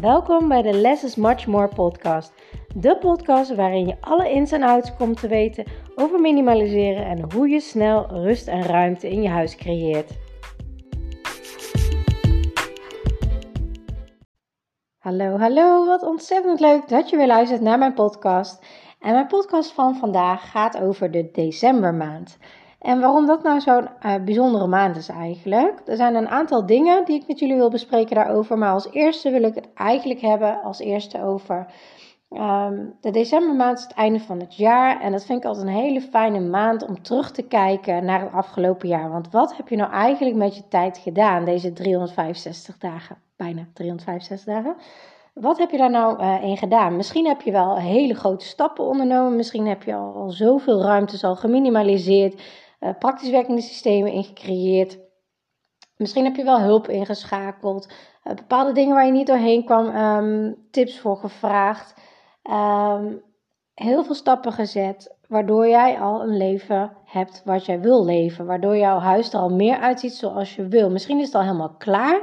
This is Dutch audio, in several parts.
Welkom bij de Less is Much More podcast. De podcast waarin je alle ins en outs komt te weten over minimaliseren en hoe je snel rust en ruimte in je huis creëert. Hallo, hallo, wat ontzettend leuk dat je weer luistert naar mijn podcast. En mijn podcast van vandaag gaat over de decembermaand. En waarom dat nou zo'n uh, bijzondere maand is eigenlijk. Er zijn een aantal dingen die ik met jullie wil bespreken daarover. Maar als eerste wil ik het eigenlijk hebben als eerste over um, de decembermaand het einde van het jaar. En dat vind ik altijd een hele fijne maand om terug te kijken naar het afgelopen jaar. Want wat heb je nou eigenlijk met je tijd gedaan deze 365 dagen? Bijna 365 dagen. Wat heb je daar nou uh, in gedaan? Misschien heb je wel hele grote stappen ondernomen. Misschien heb je al, al zoveel ruimtes al geminimaliseerd uh, praktisch werkende systemen ingecreëerd. Misschien heb je wel hulp ingeschakeld. Uh, bepaalde dingen waar je niet doorheen kwam, um, tips voor gevraagd. Um, heel veel stappen gezet, waardoor jij al een leven hebt wat jij wil leven. Waardoor jouw huis er al meer uitziet zoals je wil. Misschien is het al helemaal klaar.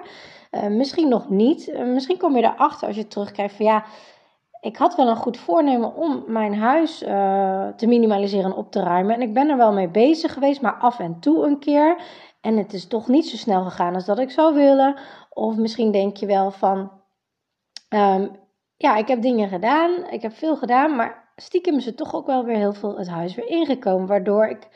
Uh, misschien nog niet. misschien kom je erachter als je terugkijkt van ja, ik had wel een goed voornemen om mijn huis uh, te minimaliseren en op te ruimen. En ik ben er wel mee bezig geweest, maar af en toe een keer. En het is toch niet zo snel gegaan als dat ik zou willen. Of misschien denk je wel van, um, ja, ik heb dingen gedaan, ik heb veel gedaan, maar stiekem is er toch ook wel weer heel veel het huis weer ingekomen. Waardoor ik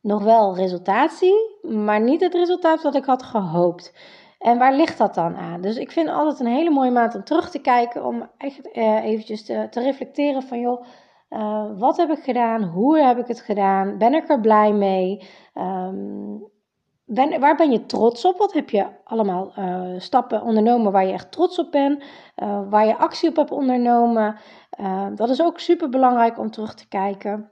nog wel resultaat zie, maar niet het resultaat wat ik had gehoopt. En waar ligt dat dan aan? Dus ik vind altijd een hele mooie maand om terug te kijken, om echt uh, eventjes te, te, reflecteren van joh, uh, wat heb ik gedaan? Hoe heb ik het gedaan? Ben ik er blij mee? Ben, waar ben je trots op? Wat heb je allemaal uh, stappen ondernomen waar je echt trots op bent? waar je actie op hebt ondernomen? dat is ook super belangrijk om terug te kijken.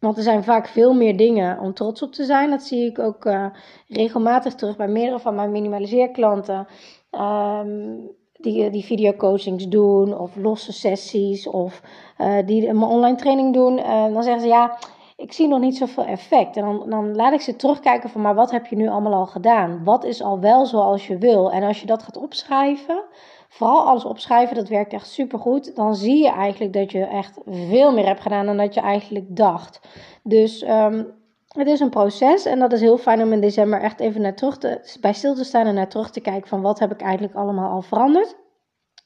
Want er zijn vaak veel meer dingen om trots op te zijn. Dat zie ik ook uh, regelmatig terug bij meerdere van mijn minimaliseerklanten. Um, die, die videocoachings doen of losse sessies of uh, die een online training doen. Uh, dan zeggen ze ja, ik zie nog niet zoveel effect. En dan, dan laat ik ze terugkijken van maar wat heb je nu allemaal al gedaan? Wat is al wel zoals je wil? En als je dat gaat opschrijven vooral alles opschrijven, dat werkt echt super goed. Dan zie je eigenlijk dat je echt veel meer hebt gedaan dan dat je eigenlijk dacht. Dus um, het is een proces en dat is heel fijn om in december echt even naar terug te, bij stil te staan en naar terug te kijken van wat heb ik eigenlijk allemaal al veranderd.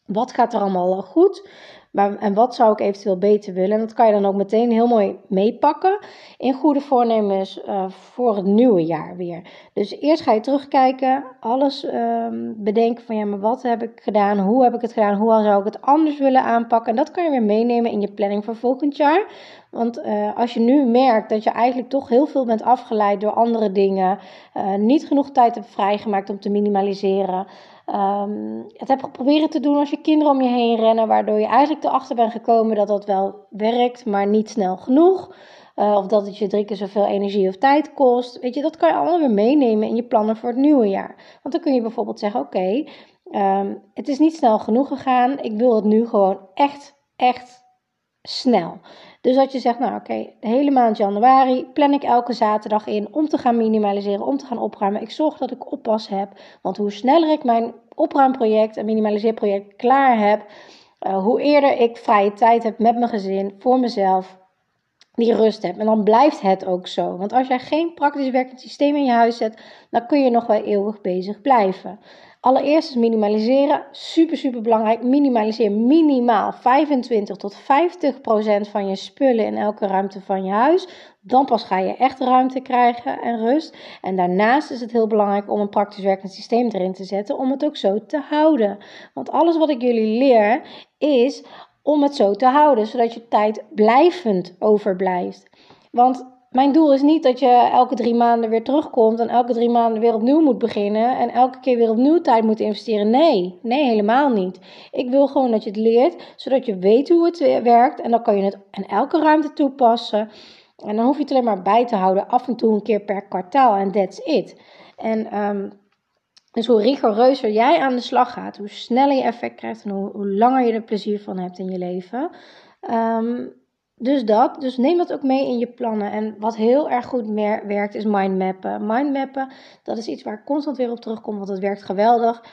Wat gaat er allemaal goed? Maar, en wat zou ik eventueel beter willen? En dat kan je dan ook meteen heel mooi meepakken in goede voornemens uh, voor het nieuwe jaar weer. Dus eerst ga je terugkijken, alles um, bedenken van ja, maar wat heb ik gedaan? Hoe heb ik het gedaan? Hoe zou ik het anders willen aanpakken? En dat kan je weer meenemen in je planning voor volgend jaar. Want uh, als je nu merkt dat je eigenlijk toch heel veel bent afgeleid door andere dingen, uh, niet genoeg tijd hebt vrijgemaakt om te minimaliseren, um, het hebt geprobeerd te doen als je kinderen om je heen rennen, waardoor je eigenlijk erachter bent gekomen dat dat wel werkt, maar niet snel genoeg. Uh, of dat het je drie keer zoveel energie of tijd kost. Weet je, dat kan je allemaal weer meenemen in je plannen voor het nieuwe jaar. Want dan kun je bijvoorbeeld zeggen: Oké, um, het is niet snel genoeg gegaan. Ik wil het nu gewoon echt, echt snel. Dus dat je zegt, nou oké, de hele maand januari plan ik elke zaterdag in om te gaan minimaliseren, om te gaan opruimen. Ik zorg dat ik oppas heb, want hoe sneller ik mijn opruimproject en minimaliseerproject klaar heb, uh, hoe eerder ik vrije tijd heb met mijn gezin, voor mezelf, die rust heb. En dan blijft het ook zo. Want als jij geen praktisch werkend systeem in je huis zet, dan kun je nog wel eeuwig bezig blijven. Allereerst is minimaliseren. Super, super belangrijk. Minimaliseer minimaal 25 tot 50 procent van je spullen in elke ruimte van je huis. Dan pas ga je echt ruimte krijgen en rust. En daarnaast is het heel belangrijk om een praktisch werkend systeem erin te zetten om het ook zo te houden. Want alles wat ik jullie leer is om het zo te houden, zodat je tijd blijvend overblijft. Want mijn doel is niet dat je elke drie maanden weer terugkomt en elke drie maanden weer opnieuw moet beginnen en elke keer weer opnieuw tijd moet investeren. Nee, nee, helemaal niet. Ik wil gewoon dat je het leert, zodat je weet hoe het werkt en dan kan je het in elke ruimte toepassen. En dan hoef je het alleen maar bij te houden, af en toe een keer per kwartaal en that's it. En um, dus hoe rigoureuzer jij aan de slag gaat, hoe sneller je effect krijgt en hoe, langer je er plezier van hebt in je leven. Um, dus dat, dus neem dat ook mee in je plannen. En wat heel erg goed meer werkt is mindmappen. Mindmappen, dat is iets waar ik constant weer op terugkom, want het werkt geweldig.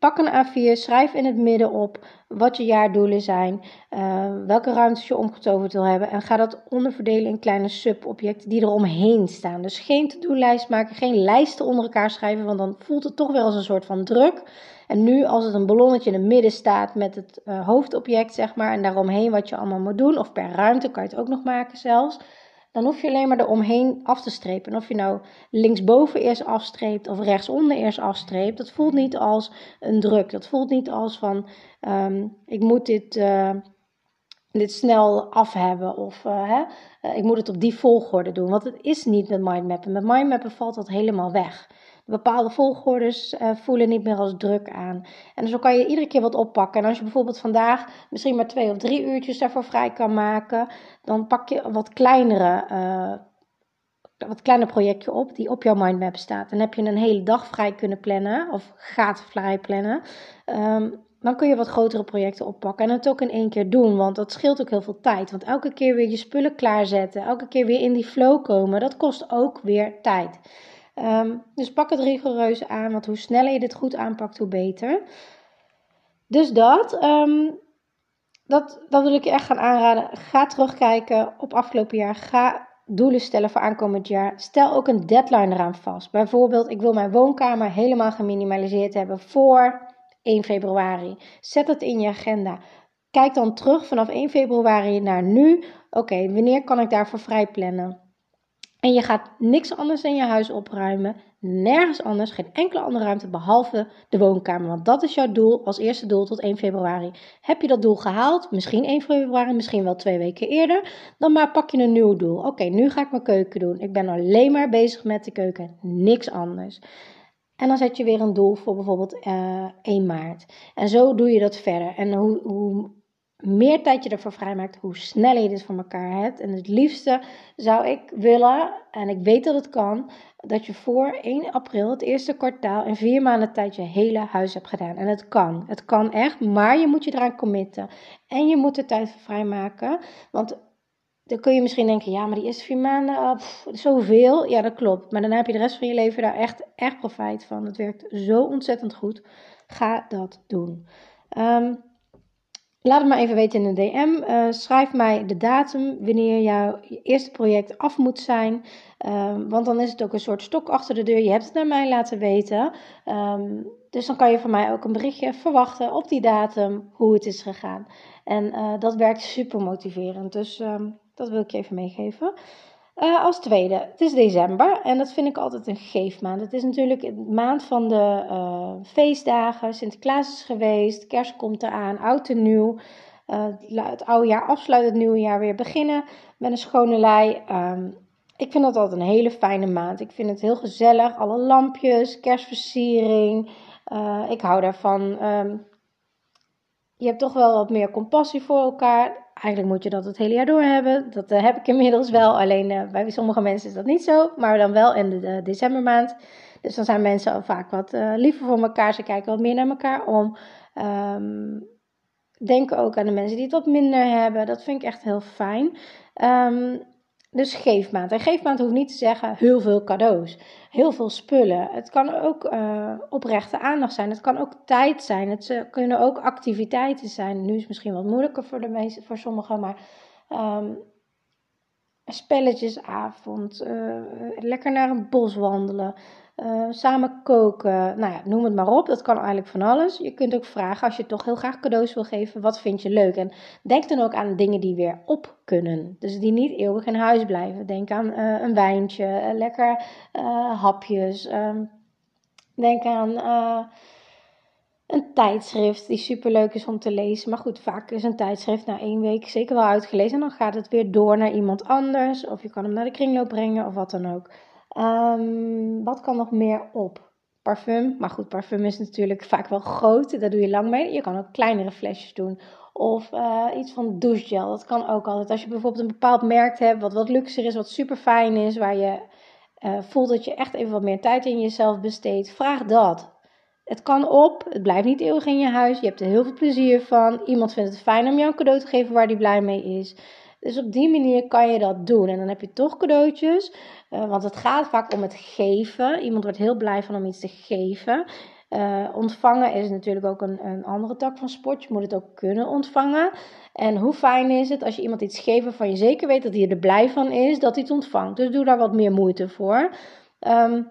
Pak een A4, schrijf in het midden op wat je jaardoelen zijn, uh, welke ruimtes je omgetoverd wil hebben en ga dat onderverdelen in kleine subobjecten die er omheen staan. Dus geen to-do-lijst maken, geen lijsten onder elkaar schrijven, want dan voelt het toch weer als een soort van druk. En nu als het een ballonnetje in het midden staat met het uh, hoofdobject, zeg maar, en daaromheen wat je allemaal moet doen, of per ruimte kan je het ook nog maken zelfs dan hoef je alleen maar eromheen af te strepen. En of je nou linksboven eerst afstreept of rechtsonder eerst afstreept, dat voelt niet als een druk. Dat voelt niet als van um, ik moet dit, uh, dit snel af hebben of uh, hè, uh, ik moet het op die volgorde doen. Want het is niet met mindmappen. Met mindmappen valt dat helemaal weg bepaalde volgordes uh, voelen niet meer als druk aan. En zo kan je iedere keer wat oppakken. En als je bijvoorbeeld vandaag misschien maar twee of drie uurtjes daarvoor vrij kan maken, dan pak je wat kleinere. Uh, wat kleiner projectje op die op jouw mindmap staat. Dan heb je een hele dag vrij kunnen plannen of gaat vrij plannen. Um, dan kun je wat grotere projecten oppakken en het ook in één keer doen, want dat scheelt ook heel veel tijd. Want elke keer weer je spullen klaarzetten, elke keer weer in die flow komen, dat kost ook weer tijd. Um, dus pak het rigoureus aan, want hoe sneller je dit goed aanpakt, hoe beter. Dus dat, um, dat, dat wil ik je echt gaan aanraden. Ga terugkijken op afgelopen jaar. Ga doelen stellen voor aankomend jaar. Stel ook een deadline eraan vast. Bijvoorbeeld, ik wil mijn woonkamer helemaal geminimaliseerd hebben voor 1 februari. Zet het in je agenda. Kijk dan terug vanaf 1 februari naar nu. Oké, wanneer kan ik daarvoor vrij plannen? En je gaat niks anders in je huis opruimen. Nergens anders, geen enkele andere ruimte behalve de woonkamer. Want dat is jouw doel als eerste doel tot 1 februari. Heb je dat doel gehaald, misschien 1 februari, misschien wel twee weken eerder, dan maar pak je een nieuw doel. Oké, nu ga ik mijn keuken doen. Ik ben alleen maar bezig met de keuken, niks anders. En dan zet je weer een doel voor bijvoorbeeld uh, eh, 1 maart. En zo doe je dat verder. En hoe, hoe meer tijd je ervoor vrijmaakt, hoe sneller je dit voor elkaar hebt. En het liefste zou ik willen, en ik weet dat het kan, dat je voor 1 april, het eerste kwartaal, in vier maanden tijd je hele huis hebt gedaan. En het kan. Het kan echt, maar je moet je eraan committen. En je moet er tijd voor vrijmaken. Want dan kun je misschien denken, ja, maar die eerste vier maanden, oh, zoveel. Ja, dat klopt. Maar dan heb je de rest van je leven daar echt, echt profijt van. Het werkt zo ontzettend goed. Ga dat doen. Um, Laat het maar even weten in de DM. Eh, schrijf mij de datum wanneer jouw eerste project af moet zijn. Um, want dan is het ook een soort stok achter de deur. Je hebt het naar mij laten weten. Um, dus dan kan je van mij ook een berichtje verwachten op die datum hoe het is gegaan. En uh, dat werkt super motiverend. Dus um, dat wil ik je even meegeven. Uh, als tweede, het is december en dat vind ik altijd een geefmaand. Het is natuurlijk de maand van de uh, feestdagen. Sinterklaas is geweest, kerst komt eraan, oud en nieuw. Uh, het oude jaar afsluiten, het nieuwe jaar weer beginnen met een schone lei. Um, ik vind dat altijd een hele fijne maand. Ik vind het heel gezellig, alle lampjes, kerstversiering. ik hou daarvan. Um, je hebt toch wel wat meer compassie voor elkaar eigenlijk moet je dat het hele jaar door hebben. Dat uh, heb ik inmiddels wel. Alleen uh, bij sommige mensen is dat niet zo. Maar dan wel in de, de decembermaand. Dus dan zijn mensen al vaak wat uh, liever voor elkaar. Ze kijken wat meer naar elkaar om. Um, denken ook aan de mensen die het wat minder hebben. Dat vind ik echt heel fijn. Um, dus geefmaand. En geefmaand hoeft niet te zeggen heel veel cadeaus, heel veel spullen. Het kan ook uh, oprechte aandacht zijn. Het kan ook tijd zijn. Het kunnen ook activiteiten zijn. Nu is het misschien wat moeilijker voor, de meeste, voor sommigen, maar um, spelletjesavond, uh, lekker naar een bos wandelen, uh, samen koken, nou ja, noem het maar op. Dat kan eigenlijk van alles. Je kunt ook vragen als je toch heel graag cadeaus wil geven, wat vind je leuk? En denk dan ook aan dingen die weer op kunnen. Dus die niet eeuwig in huis blijven. Denk aan uh, een wijntje, uh, lekker hapjes. Ehm, denk aan een tijdschrift die super leuk is om te lezen. Maar goed, vaak is een tijdschrift na één week zeker wel uitgelezen. En dan gaat het weer door naar iemand anders. Of je kan hem naar de kringloop brengen of wat dan ook. Um, wat kan nog meer op? Parfum. Maar goed, parfum is natuurlijk vaak wel groot. Daar doe je lang mee. Je kan ook kleinere flesjes doen. Of uh, iets van douchegel. Dat kan ook altijd. Als je bijvoorbeeld een bepaald merk hebt. Wat wat luxer is. Wat super fijn is. Waar je uh, voelt dat je echt even wat meer tijd in jezelf besteedt. Vraag dat. Het kan op. Het blijft niet eeuwig in je huis. Je hebt er heel veel plezier van. Iemand vindt het fijn om jou een cadeau te geven waar die blij mee is. Dus op die manier kan je dat doen. En dan heb je toch cadeautjes. Uh, want het gaat vaak om het geven. Iemand wordt heel blij van om iets te geven. Uh, ontvangen is natuurlijk ook een, een andere tak van sport. Je moet het ook kunnen ontvangen. En hoe fijn is het als je iemand iets geeft waarvan je zeker weet dat hij er blij van is dat hij het ontvangt. Dus doe daar wat meer moeite voor. Um,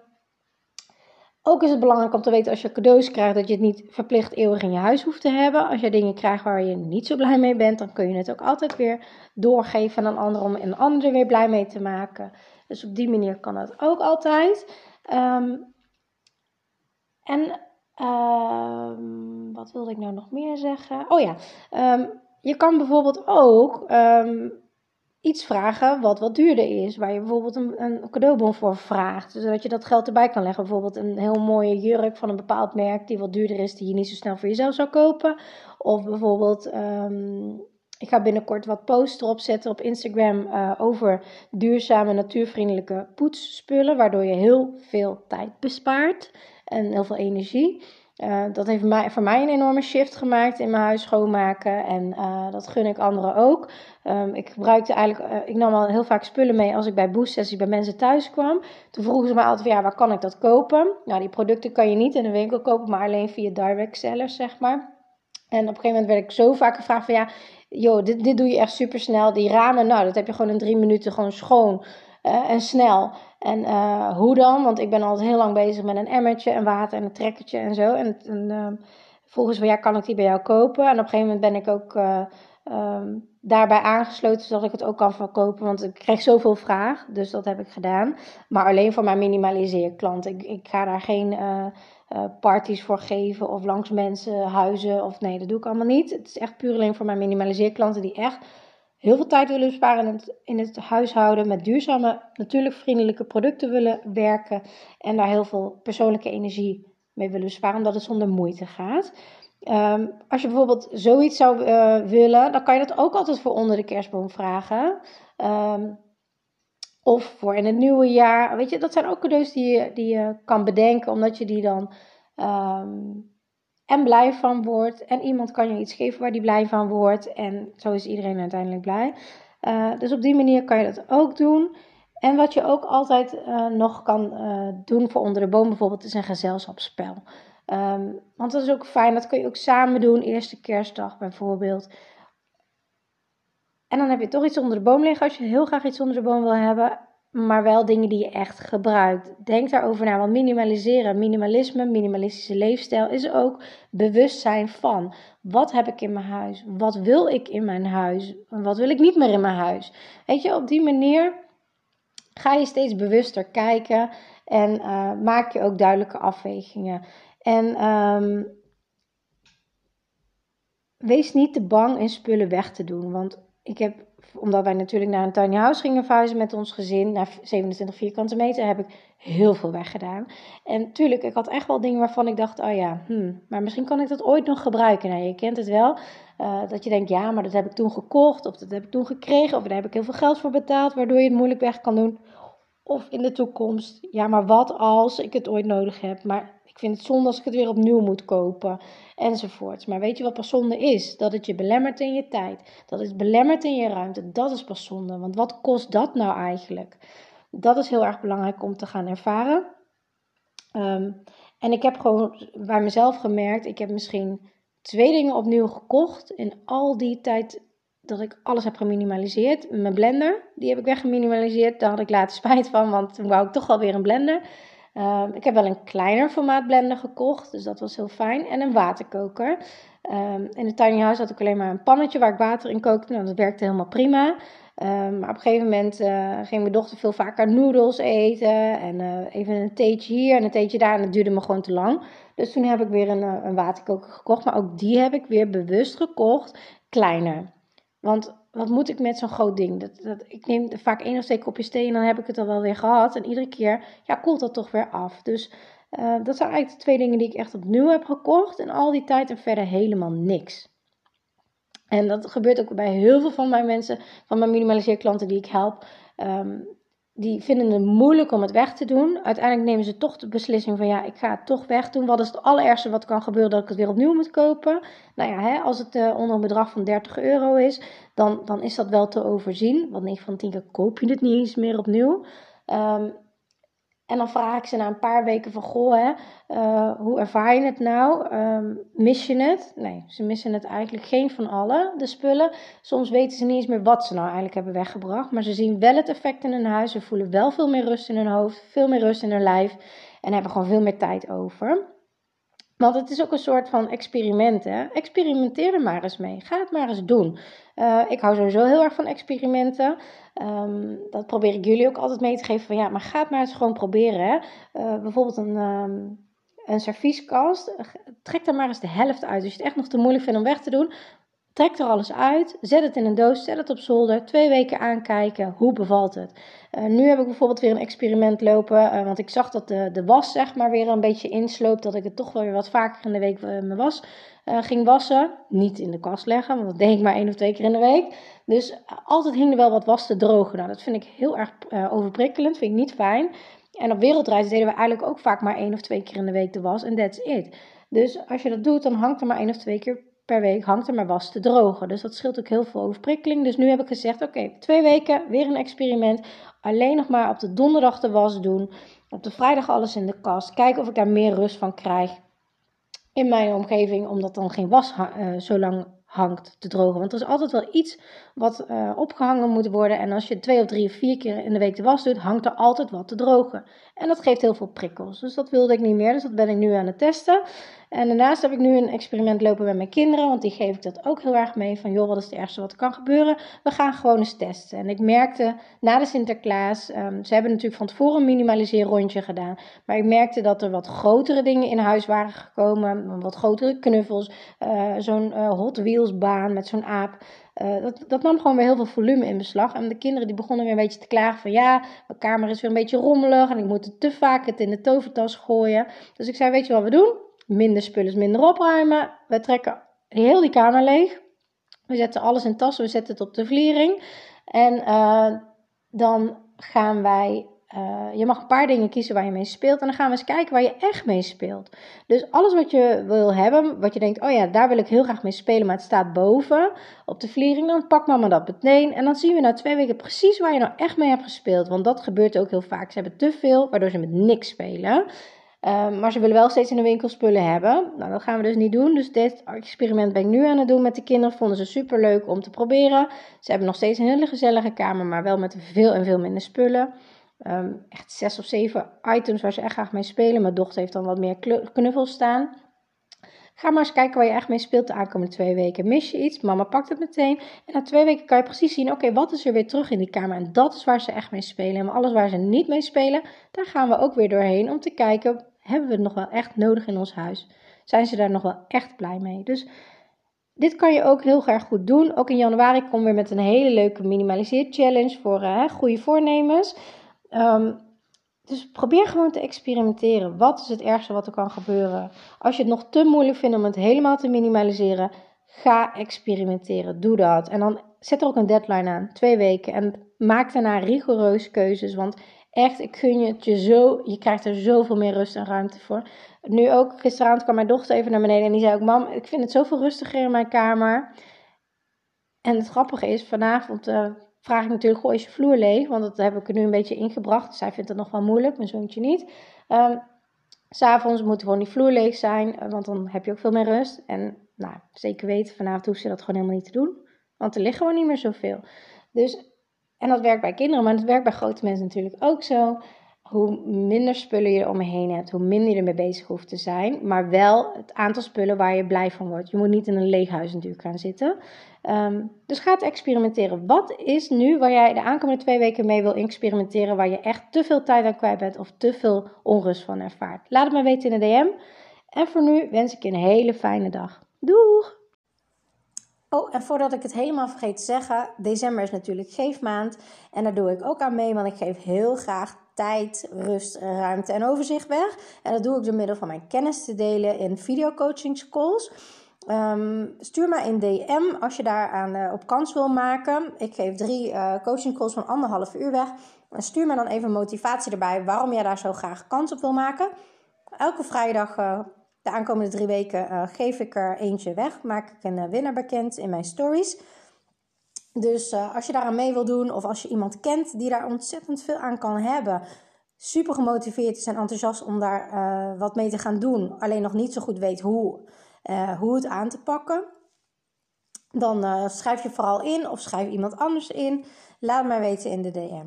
ook is het belangrijk om te weten als je cadeaus krijgt dat je het niet verplicht eeuwig in je huis hoeft te hebben. Als je dingen krijgt waar je niet zo blij mee bent, dan kun je het ook altijd weer doorgeven aan een ander om een ander er weer blij mee te maken. Dus op die manier kan dat ook altijd. Ehm, en um, wat wilde ik nou nog meer zeggen? Oh ja, um, je kan bijvoorbeeld ook iets vragen wat wat duurder is. Waar je bijvoorbeeld een, een cadeaubon voor vraagt. Zodat je dat geld erbij kan leggen. Bijvoorbeeld een heel mooie jurk van een bepaald merk die wat duurder is. Die je niet zo snel voor jezelf zou kopen. Of bijvoorbeeld... Um, ik ga binnenkort wat posts erop zetten op Instagram uh, over duurzame, natuurvriendelijke poetsspullen. Waardoor je heel veel tijd bespaart en heel veel energie. Uh, dat heeft mij, voor mij een enorme shift gemaakt in mijn huis schoonmaken. En uh, dat gun ik anderen ook. Um, ik gebruikte eigenlijk, uh, ik nam al heel vaak spullen mee als ik bij boost bij mensen thuis kwam. Toen vroegen ze me altijd, ja, waar kan ik dat kopen? Nou, die producten kan je niet in de winkel kopen, maar alleen via direct sellers, zeg maar. En op een gegeven moment werd ik zo vaak gevraagd van, ja, joh, dit, dit doe je echt super snel. Die ramen, nou, dat heb je gewoon in drie minuten gewoon schoon en snel. En uh, hoe dan? Want ik ben altijd heel lang bezig met een emmertje en water en een trekkertje en zo. En, vroegen ze van ja, kan ik die bij jou kopen? En op een gegeven moment ben ik ook uh, um, daarbij aangesloten zodat ik het ook kan verkopen. Want ik kreeg zoveel vraag, dus dat heb ik gedaan. Maar alleen voor mijn minimaliseerklant. Ik, ik ga daar geen parties voor geven of langs mensen, huizen of nee, dat doe ik allemaal niet. Het is echt puur alleen voor mijn minimaliseerklanten die echt heel veel tijd willen besparen in het, in het huishouden, met duurzame, natuurlijk vriendelijke producten willen werken en daar heel veel persoonlijke energie mee willen besparen, omdat het zonder moeite gaat. Um, als je bijvoorbeeld zoiets zou uh, willen, dan kan je dat ook altijd voor onder de kerstboom vragen. Um, of voor in het nieuwe jaar. Weet je, dat zijn ook cadeaus die je, die je kan bedenken, omdat je die dan um, en blij van wordt. En iemand kan je iets geven waar die blij van wordt. En zo is iedereen uiteindelijk blij. Uh, dus op die manier kan je dat ook doen. En wat je ook altijd uh, nog kan uh, doen voor onder de boom bijvoorbeeld, is een gezelschapsspel. Um, want dat is ook fijn, dat kun je ook samen doen, eerste kerstdag bijvoorbeeld. En dan heb je toch iets onder de boom liggen als je heel graag iets onder de boom wil hebben maar wel dingen die je echt gebruikt. Denk daarover na, want minimaliseren, minimalisme, minimalistische leefstijl is ook bewustzijn van wat heb ik in mijn huis, wat wil ik in mijn huis, wat wil ik niet meer in mijn huis. Weet je, op die manier ga je steeds bewuster kijken en uh, maak je ook duidelijke afwegingen. En um, wees niet te bang in spullen weg te doen, want ik heb omdat wij natuurlijk naar een tiny house gingen verhuizen met ons gezin, naar 27 vierkante meter, heb ik heel veel weggedaan. En tuurlijk, ik had echt wel dingen waarvan ik dacht, oh ja, hmm, maar misschien kan ik dat ooit nog gebruiken. Nou, je kent het wel, uh, dat je denkt, ja, maar dat heb ik toen gekocht, of dat heb ik toen gekregen, of daar heb ik heel veel geld voor betaald, waardoor je het moeilijk weg kan doen. Of in de toekomst, ja, maar wat als ik het ooit nodig heb? Maar vind het zonde als ik het weer opnieuw moet kopen enzovoorts. Maar weet je wat pas zonde is? Dat het je belemmert in je tijd. Dat het belemmert in je ruimte. Dat is pas zonde. Want wat kost dat nou eigenlijk? Dat is heel erg belangrijk om te gaan ervaren. Um, en ik heb gewoon bij mezelf gemerkt, ik heb misschien twee dingen opnieuw gekocht in al die tijd dat ik alles heb geminimaliseerd. Mijn blender, die heb ik weggeminimaliseerd. Daar had ik later spijt van, want toen wou ik toch alweer een blender. Um, ik heb wel een kleiner formaat blender gekocht, dus dat was heel fijn. En een waterkoker. Um, in het tiny house had ik alleen maar een pannetje waar ik water in kookte. Nou, dat werkte helemaal prima. Um, maar op een gegeven moment uh, ging mijn dochter veel vaker noedels eten. En uh, even een theetje hier en een theetje daar. En dat duurde me gewoon te lang. Dus toen heb ik weer een, uh, een waterkoker gekocht. Maar ook die heb ik weer bewust gekocht, kleiner. Want wat moet ik met zo'n groot ding? Dat, dat, ik neem vaak één of twee kopjes thee en dan heb ik het al wel weer gehad. En iedere keer ja, koelt dat toch weer af. Dus uh, dat zijn eigenlijk de twee dingen die ik echt opnieuw heb gekocht. En al die tijd en verder helemaal niks. En dat gebeurt ook bij heel veel van mijn mensen, van mijn minimaliseerklanten die ik help. Um, die vinden het moeilijk om het weg te doen. Uiteindelijk nemen ze toch de beslissing van ja, ik ga het toch weg doen. Wat is het allerergste wat kan gebeuren dat ik het weer opnieuw moet kopen? Nou ja, hè, als het uh, onder een bedrag van 30 euro is, dan, dan is dat wel te overzien. Want 9 van 10 keer koop je het niet eens meer opnieuw. Um, En dan vraag ik ze na een paar weken van, goh, hè, uh, hoe ervaar je het nou? Um, mis je het? Nee, ze missen het eigenlijk geen van alle, de spullen. Soms weten ze niet eens meer wat ze nou eigenlijk hebben weggebracht. Maar ze zien wel het effect in hun huis. Ze voelen wel veel meer rust in hun hoofd, veel meer rust in hun lijf. En hebben gewoon veel meer tijd over. Want het is ook een soort van experiment. Hè? Experimenteer er maar eens mee. Ga het maar eens doen. Uh, ik hou sowieso heel erg van experimenten. Um, dat probeer ik jullie ook altijd mee te geven. Van ja, maar ga het maar eens gewoon proberen. Hè? Uh, bijvoorbeeld een, um, een servieskast. Trek er maar eens de helft uit. Als je het echt nog te moeilijk vindt om weg te doen. Trek er alles uit, zet het in een doos, zet het op zolder, twee weken aankijken, hoe bevalt het? Uh, nu heb ik bijvoorbeeld weer een experiment lopen, uh, want ik zag dat de, de was zeg maar weer een beetje insloopt, dat ik het toch wel weer wat vaker in de week uh, mijn was ging wassen. Niet in de kast leggen, want dat deed ik maar één of twee keer in de week. Dus altijd hing er wel wat was te drogen. Nou, dat vind ik heel erg overprikkelend, vind ik niet fijn. En op wereldreis deden we eigenlijk ook vaak maar één of twee keer in de week de was en that's it. Dus als je dat doet, dan hangt er maar één of twee keer per week hangt er maar was te drogen. Dus dat scheelt ook heel veel overprikkeling. Dus nu heb ik gezegd: oké, twee weken weer een experiment. Alleen nog maar op de donderdag de was doen. Op de vrijdag alles in de kast. Kijken of ik daar meer rust van krijg in mijn omgeving, omdat dan geen was uh, zo lang hangt te drogen. Want er is altijd wel iets wat uh, opgehangen moet worden. En als je twee of drie of vier keer in de week de was doet, hangt er altijd wat te drogen. En dat geeft heel veel prikkels. Dus dat wilde ik niet meer. Dus dat ben ik nu aan het testen. En daarnaast heb ik nu een experiment lopen met mijn kinderen. Want die geef ik dat ook heel erg mee. Van joh, wat is het ergste wat er kan gebeuren? We gaan gewoon eens testen. En ik merkte na de Sinterklaas. Um, ze hebben natuurlijk van tevoren een minimaliseer rondje gedaan. Maar ik merkte dat er wat grotere dingen in huis waren gekomen. Wat grotere knuffels. Uh, Zo'n uh, Hot Wheels baan met zo'n aap. Uh, dat, dat, nam gewoon weer heel veel volume in beslag. En de kinderen die begonnen weer een beetje te klagen van ja, mijn kamer is weer een beetje rommelig en ik moet te vaak het in de tovertas gooien. Dus ik zei, weet je wat we doen? Minder spullen, minder opruimen. We trekken heel die kamer leeg. We zetten alles in tassen, we zetten het op de vliering. En uh, dan gaan wij uh, je mag een paar dingen kiezen waar je mee speelt. En dan gaan we eens kijken waar je echt mee speelt. Dus alles wat je wil hebben, wat je denkt, oh ja, daar wil ik heel graag mee spelen, maar het staat boven op de vliering, dan pak mama dat meteen. En dan zien we na twee weken precies waar je nou echt mee hebt gespeeld. Want dat gebeurt ook heel vaak. Ze hebben te veel, waardoor ze met niks spelen. Uh, maar ze willen wel steeds in de winkel spullen hebben. Nou, dat gaan we dus niet doen. Dus dit experiment ben ik nu aan het doen met de kinderen. Vonden ze super leuk om te proberen. Ze hebben nog steeds een hele gezellige kamer, maar wel met veel en veel minder spullen. Um, echt zes of zeven items waar ze echt graag mee spelen. Mijn dochter heeft dan wat meer knuffels staan. Ga maar eens kijken waar je echt mee speelt de aankomende twee weken. Mis je iets? Mama pakt het meteen. En na twee weken kan je precies zien: oké, wat is er weer terug in die kamer? En dat is waar ze echt mee spelen. En alles waar ze niet mee spelen, daar gaan we ook weer doorheen om te kijken: hebben we het nog wel echt nodig in ons huis? Zijn ze daar nog wel echt blij mee? Dus dit kan je ook heel erg goed doen. Ook in januari kom weer met een hele leuke minimaliseer challenge voor uh, goede voornemens. Um, dus probeer gewoon te experimenteren. Wat is het ergste wat er kan gebeuren? Als je het nog te moeilijk vindt om het helemaal te minimaliseren, ga experimenteren. Doe dat. En dan zet er ook een deadline aan. Twee weken. En maak daarna rigoureus keuzes. Want echt, ik gun je het je zo. Je krijgt er zoveel meer rust en ruimte voor. Nu ook, gisteravond kwam mijn dochter even naar beneden. En die zei ook, mam, ik vind het zoveel rustiger in mijn kamer. En het grappige is, vanavond... Uh, vraag ik natuurlijk, goh, is je vloer leeg? Want dat heb ik er nu een beetje ingebracht. Zij vindt het nog wel moeilijk, mijn zoontje niet. Um, S'avonds moet gewoon die vloer leeg zijn, eh, want dan heb je ook veel meer rust. En nou, zeker weten, vanavond hoeft ze dat gewoon helemaal niet te doen. Want er ligt gewoon niet meer zoveel. Dus, en dat werkt bij kinderen, maar het werkt bij grote mensen natuurlijk ook zo hoe minder spullen je om je heen hebt, hoe minder je ermee bezig hoeft te zijn. Maar wel het aantal spullen waar je blij van wordt. Je moet niet in een leeg huis natuurlijk gaan zitten. Um, dus ga het experimenteren. Wat is nu waar jij de aankomende twee weken mee wil experimenteren, waar je echt te veel tijd aan kwijt bent of te veel onrust van ervaart? Laat het me weten in de DM. En voor nu wens ik je een hele fijne dag. Doeg! Oh, en voordat ik het helemaal vergeet te zeggen, december is natuurlijk geefmaand. En daar doe ik ook aan mee, want ik geef heel graag tijd, rust, ruimte en overzicht weg. En dat doe ik door middel van mijn kennis te delen in videocoaching calls. Um, stuur mij een DM als je daar aan uh, op kans wil maken. Ik geef drie uh, coaching calls van anderhalf uur weg. En stuur me dan even motivatie erbij waarom jij daar zo graag kans op wil maken. Elke vrijdag, uh, de aankomende drie weken, geef ik er eentje weg. Maak ik een winnaar bekend in mijn stories. Dus als je daaraan mee wil doen of als je iemand kent die daar ontzettend veel aan kan hebben, super gemotiveerd is en enthousiast om daar wat mee te gaan doen, alleen nog niet zo goed weet hoe, hoe het aan te pakken, dan schrijf je vooral in of schrijf iemand anders in. Laat mij weten in de DM.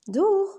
Doeg!